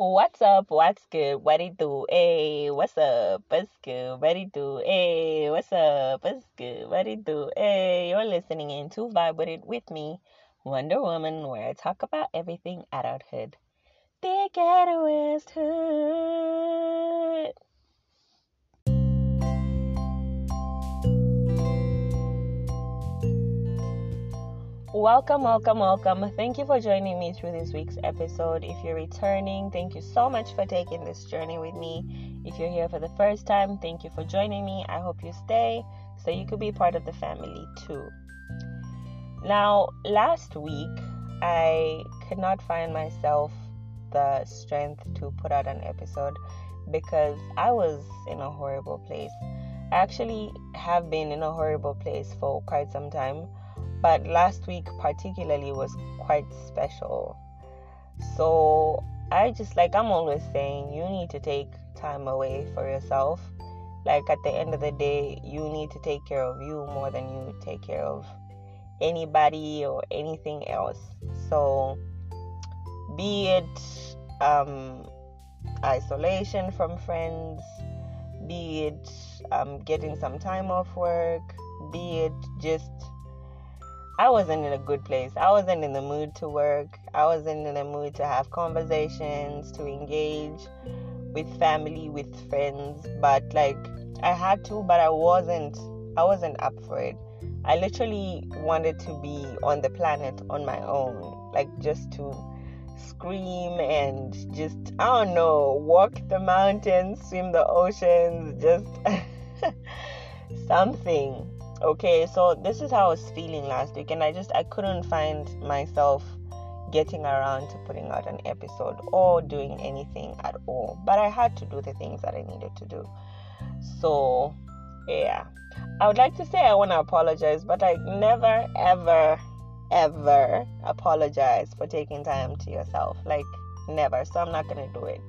What's up? What's good? What it do? Hey, what's up? What's good? What it do? Hey, what's up? What's good? What it do? Hey, you're listening in to Vibe With It with me, Wonder Woman, where I talk about everything adulthood. The Ghetto West Hood. Welcome, welcome, welcome. Thank you for joining me through this week's episode. If you're returning, thank you so much for taking this journey with me. If you're here for the first time, thank you for joining me. I hope you stay so you could be part of the family too. Now, last week, I could not find myself the strength to put out an episode because I was in a horrible place. I actually have been in a horrible place for quite some time but last week particularly was quite special. So I just like I'm always saying you need to take time away for yourself. Like at the end of the day, you need to take care of you more than you take care of anybody or anything else. So be it um, isolation from friends, be it um, getting some time off work, be it just I wasn't in a good place. I wasn't in the mood to work. I wasn't in the mood to have conversations, to engage with family, with friends. But like I had to, but I wasn't I wasn't up for it. I literally wanted to be on the planet on my own. Like just to scream and just I don't know, walk the mountains, swim the oceans, just something okay so this is how i was feeling last week and i just i couldn't find myself getting around to putting out an episode or doing anything at all. But i had to do the things that i needed to do. So yeah. I would like to say i want to apologize but i never ever ever apologize for taking time to yourself. Like never. So i'm not gonna do it.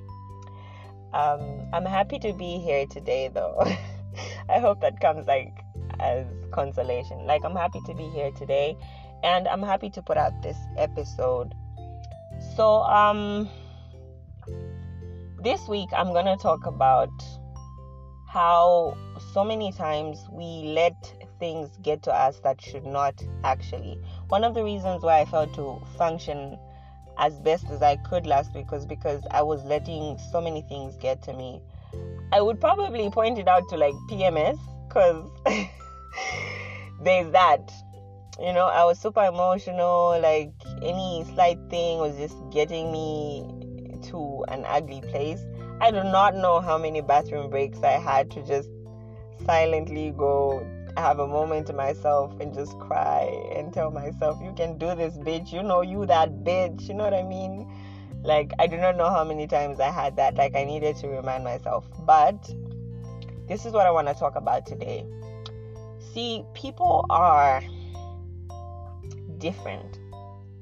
Um i'm happy to be here today though. I hope that comes like as consolation. Like, I'm happy to be here today and I'm happy to put out this episode. So, um, this week I'm going to talk about how so many times we let things get to us that should not actually. One of the reasons why I failed to function as best as I could last week was because I was letting so many things get to me. I would probably point it out to like PMS because there's that. You know, I was super emotional. Like any slight thing was just getting me to an ugly place. I do not know how many bathroom breaks I had to just silently go have a moment to myself and just cry and tell myself, You can do this, bitch. You know, you that bitch. You know what I mean? Like, I do not know how many times I had that. Like, I needed to remind myself. But this is what I want to talk about today. See, people are different.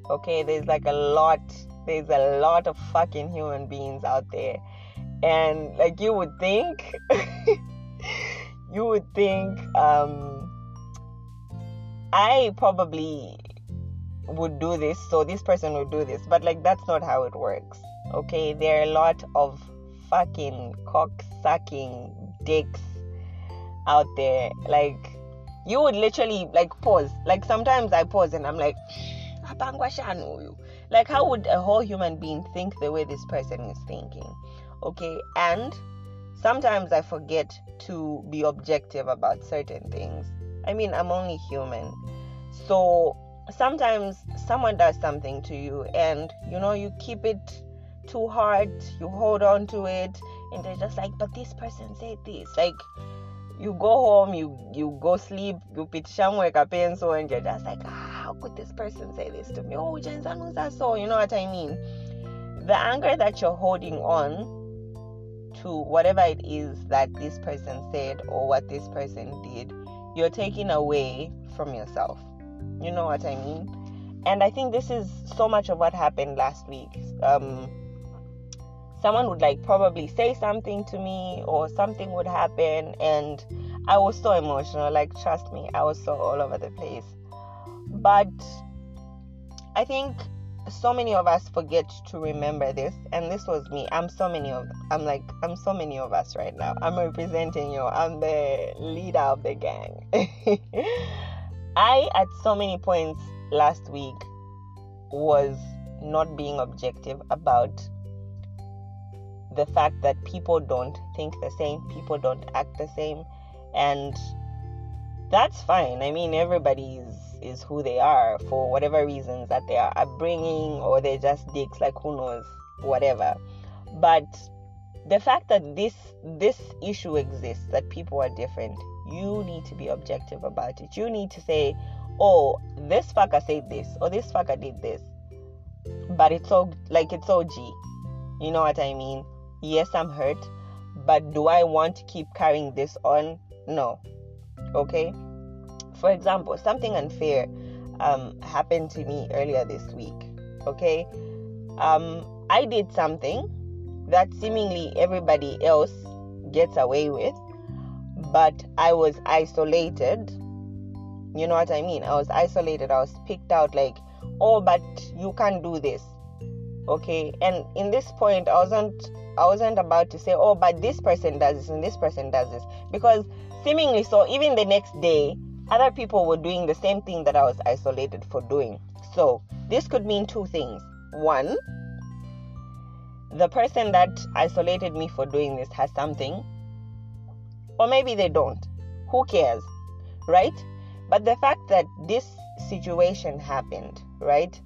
Okay, there's like a lot, there's a lot of fucking human beings out there. And like you would think, you would think, um, I probably would do this, so this person would do this. But like that's not how it works. Okay, there are a lot of fucking cock sucking dicks out there. Like you would literally like pause. Like sometimes I pause and I'm like, like how would a whole human being think the way this person is thinking? Okay, and sometimes I forget to be objective about certain things. I mean, I'm only human. So sometimes someone does something to you and you know you keep it too hard, you hold on to it, and they're just like, but this person said this. Like you go home, you you go sleep, you pitisha mweka pencil, and you're just like, ah, how could this person say this to me? Oh, Jenzanuza so, you know what I mean? The anger that you're holding on to whatever it is that this person said or what this person did, you're taking away from yourself. You know what I mean? And I think this is so much of what happened last week. Um, someone would like probably say something to me or something would happen and I was so emotional like trust me I was so all over the place. But I think so many of us forget to remember this and this was me. I'm so many of i'm like i'm so many of us right now. I'm representing you. I'm the leader of the gang. I at so many points last week was not being objective about the fact that people don't think the same people don't act the same and that's fine i mean everybody's is who they are for whatever reasons that they are upbringing or they're just dicks, like who knows, whatever. But the fact that this this issue exists, that people are different, you need to be objective about it. You need to say, oh, this fucker said this, or this fucker did this. But it's all like it's OG. You know what I mean? Yes, I'm hurt, but do I want to keep carrying this on? No. Okay? For example, something unfair um, happened to me earlier this week. Okay, um, I did something that seemingly everybody else gets away with, but I was isolated. You know what I mean? I was isolated. I was picked out like, oh, but you can't do this. Okay, and in this point, I wasn't. I wasn't about to say, oh, but this person does this and this person does this because seemingly so. Even the next day, other people were doing the same thing that I was isolated for doing. So, this could mean two things. One, the person that isolated me for doing this has something, or maybe they don't. Who cares? Right? But the fact that this situation happened, right?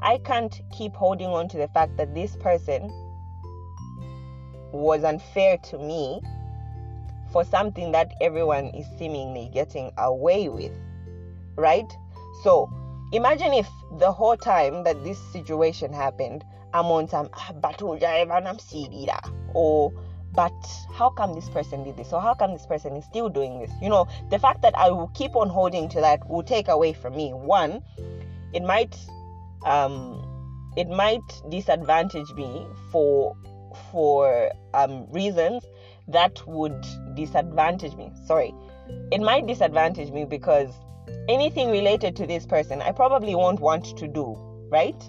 I can't keep holding on to the fact that this person was unfair to me for something that everyone is seemingly getting away with, right? So imagine if the whole time that this situation happened, I'm on some ah, or but how come this person did this? Or how come this person is still doing this? You know the fact that i will keep on holding to that will take away from me. One it might um it might disadvantage me for for um reasons that would disadvantage me. Sorry, it might disadvantage me because anything related to this person, I probably won't want to do, right?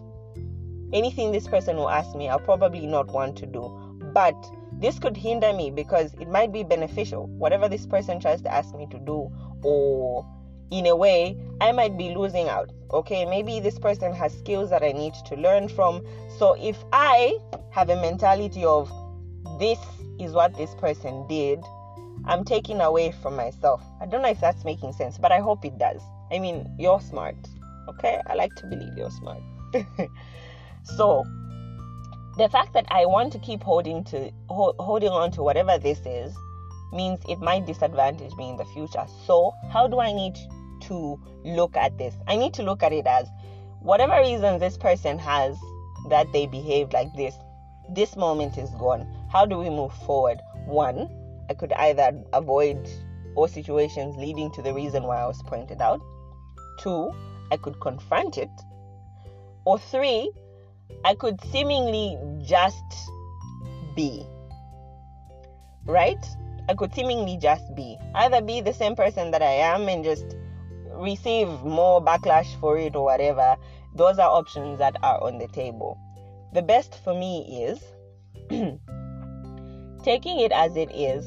Anything this person will ask me, I'll probably not want to do. But this could hinder me because it might be beneficial. Whatever this person tries to ask me to do, or in a way, I might be losing out. Okay, maybe this person has skills that I need to learn from. So if I have a mentality of this is what this person did, I'm taking away from myself. I don't know if that's making sense, but I hope it does. I mean, you're smart. Okay? I like to believe you're smart. so, the fact that I want to keep holding to holding on to whatever this is means it might disadvantage me in the future. So, how do I need to look at this? I need to look at it as whatever reason this person has that they behaved like this, this moment is gone. How do we move forward? One, I could either avoid all situations leading to the reason why I was pointed out. Two, I could confront it. Or three, I could seemingly just be. Right? I could seemingly just be. Either be the same person that I am and just receive more backlash for it or whatever. Those are options that are on the table. The best for me is taking it as it is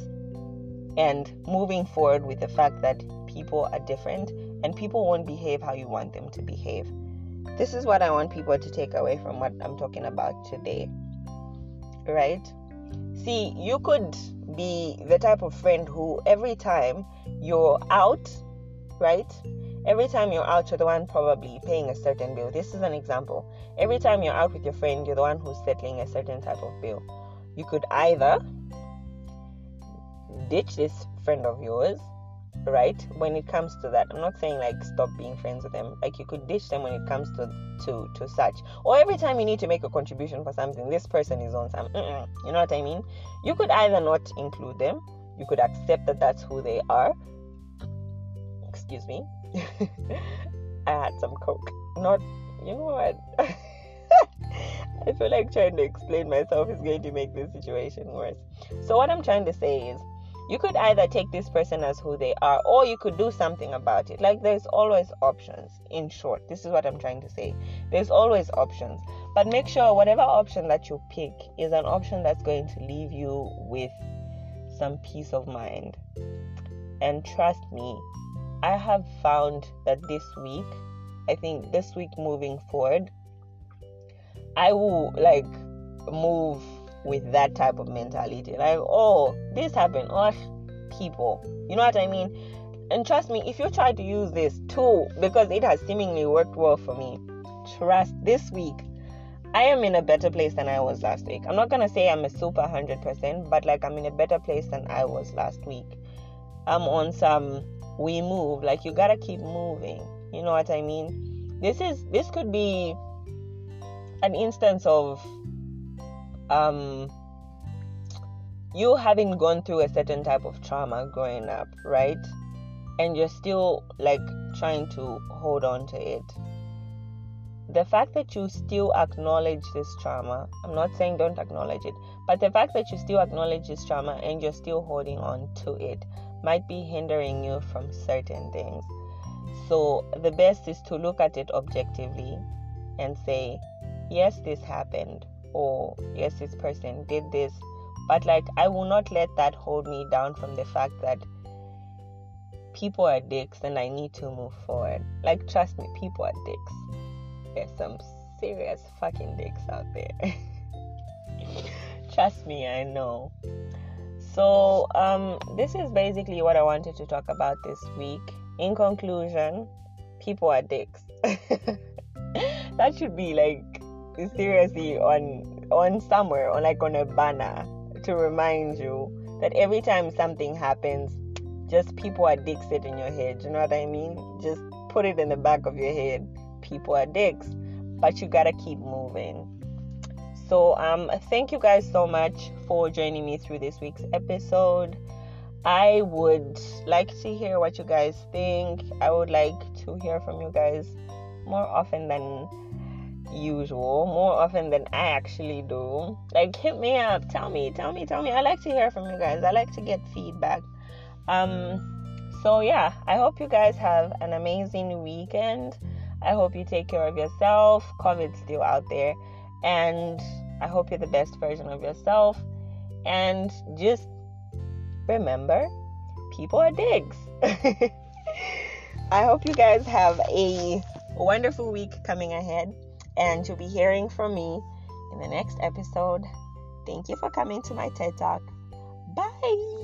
and moving forward with the fact that people are different and people won't behave how you want them to behave. This is what I want people to take away from what I'm talking about today. Right? See, you could be the type of friend who every time you're out, right? Every time you're out, you're the one probably paying a certain bill. This is an example. Every time you're out with your friend, you're the one who's settling a certain type of bill. You could either ditch this friend of yours right? When it comes to that i'm not saying like stop being friends with them. Like you could ditch them when it comes to to to such. Or every time you need to make a contribution for something this person is on some you know what i mean? You could either not include them. You could accept that that's who they are. Excuse me. I had some coke. Not you know what? I feel like trying to explain myself is going to make this situation worse. So what i'm trying to say is you could either take this person as who they are or you could do something about it. Like there's always options in short. This is what i'm trying to say. There's always options. But make sure whatever option that you pick is an option that's going to leave you with some peace of mind. And trust me i have found that this week i think this week moving forward i will like move with that type of mentality. Like, oh, this happened. Oh, people. You know what I mean? And trust me, if you try to use this tool, because it has seemingly worked well for me, trust this week, I am in a better place than I was last week. I'm not gonna say I'm a super 100%, but like I'm in a better place than I was last week. I'm on some we move, like you gotta keep moving. You know what I mean? This is this could be an instance of um, you having gone through a certain type of trauma growing up, right? And you're still like trying to hold on to it. The fact that you still acknowledge this trauma, I'm not saying don't acknowledge it, but the fact that you still acknowledge this trauma and you're still holding on to it might be hindering you from certain things. So, the best is to look at it objectively and say, yes, this happened or yes this person did this. But like i will not let that hold me down from the fact that people are dicks and i need to move forward. Like trust me people are dicks. There's some serious fucking dicks out there. Trust me i know. So um this is basically what i wanted to talk about this week. In conclusion people are dicks. That should be like seriously on on somewhere on like on a banner to remind you that every time something happens, just people are dicks it in your head. You know what I mean? Just put it in the back of your head. People are dicks, but you gotta keep moving. So um, thank you guys so much for joining me through this week's episode. I would like to hear what you guys think. I would like to hear from you guys more often than usual more often than I actually do. Like hit me up, tell me, tell me, tell me. I like to hear from you guys. I like to get feedback. Um so yeah, I hope you guys have an amazing weekend. I hope you take care of yourself. COVID's still out there and I hope you're the best version of yourself and just remember people are digs. I hope you guys have a wonderful week coming ahead and you'll be hearing from me in the next episode. Thank you for coming to my TED Talk. Bye.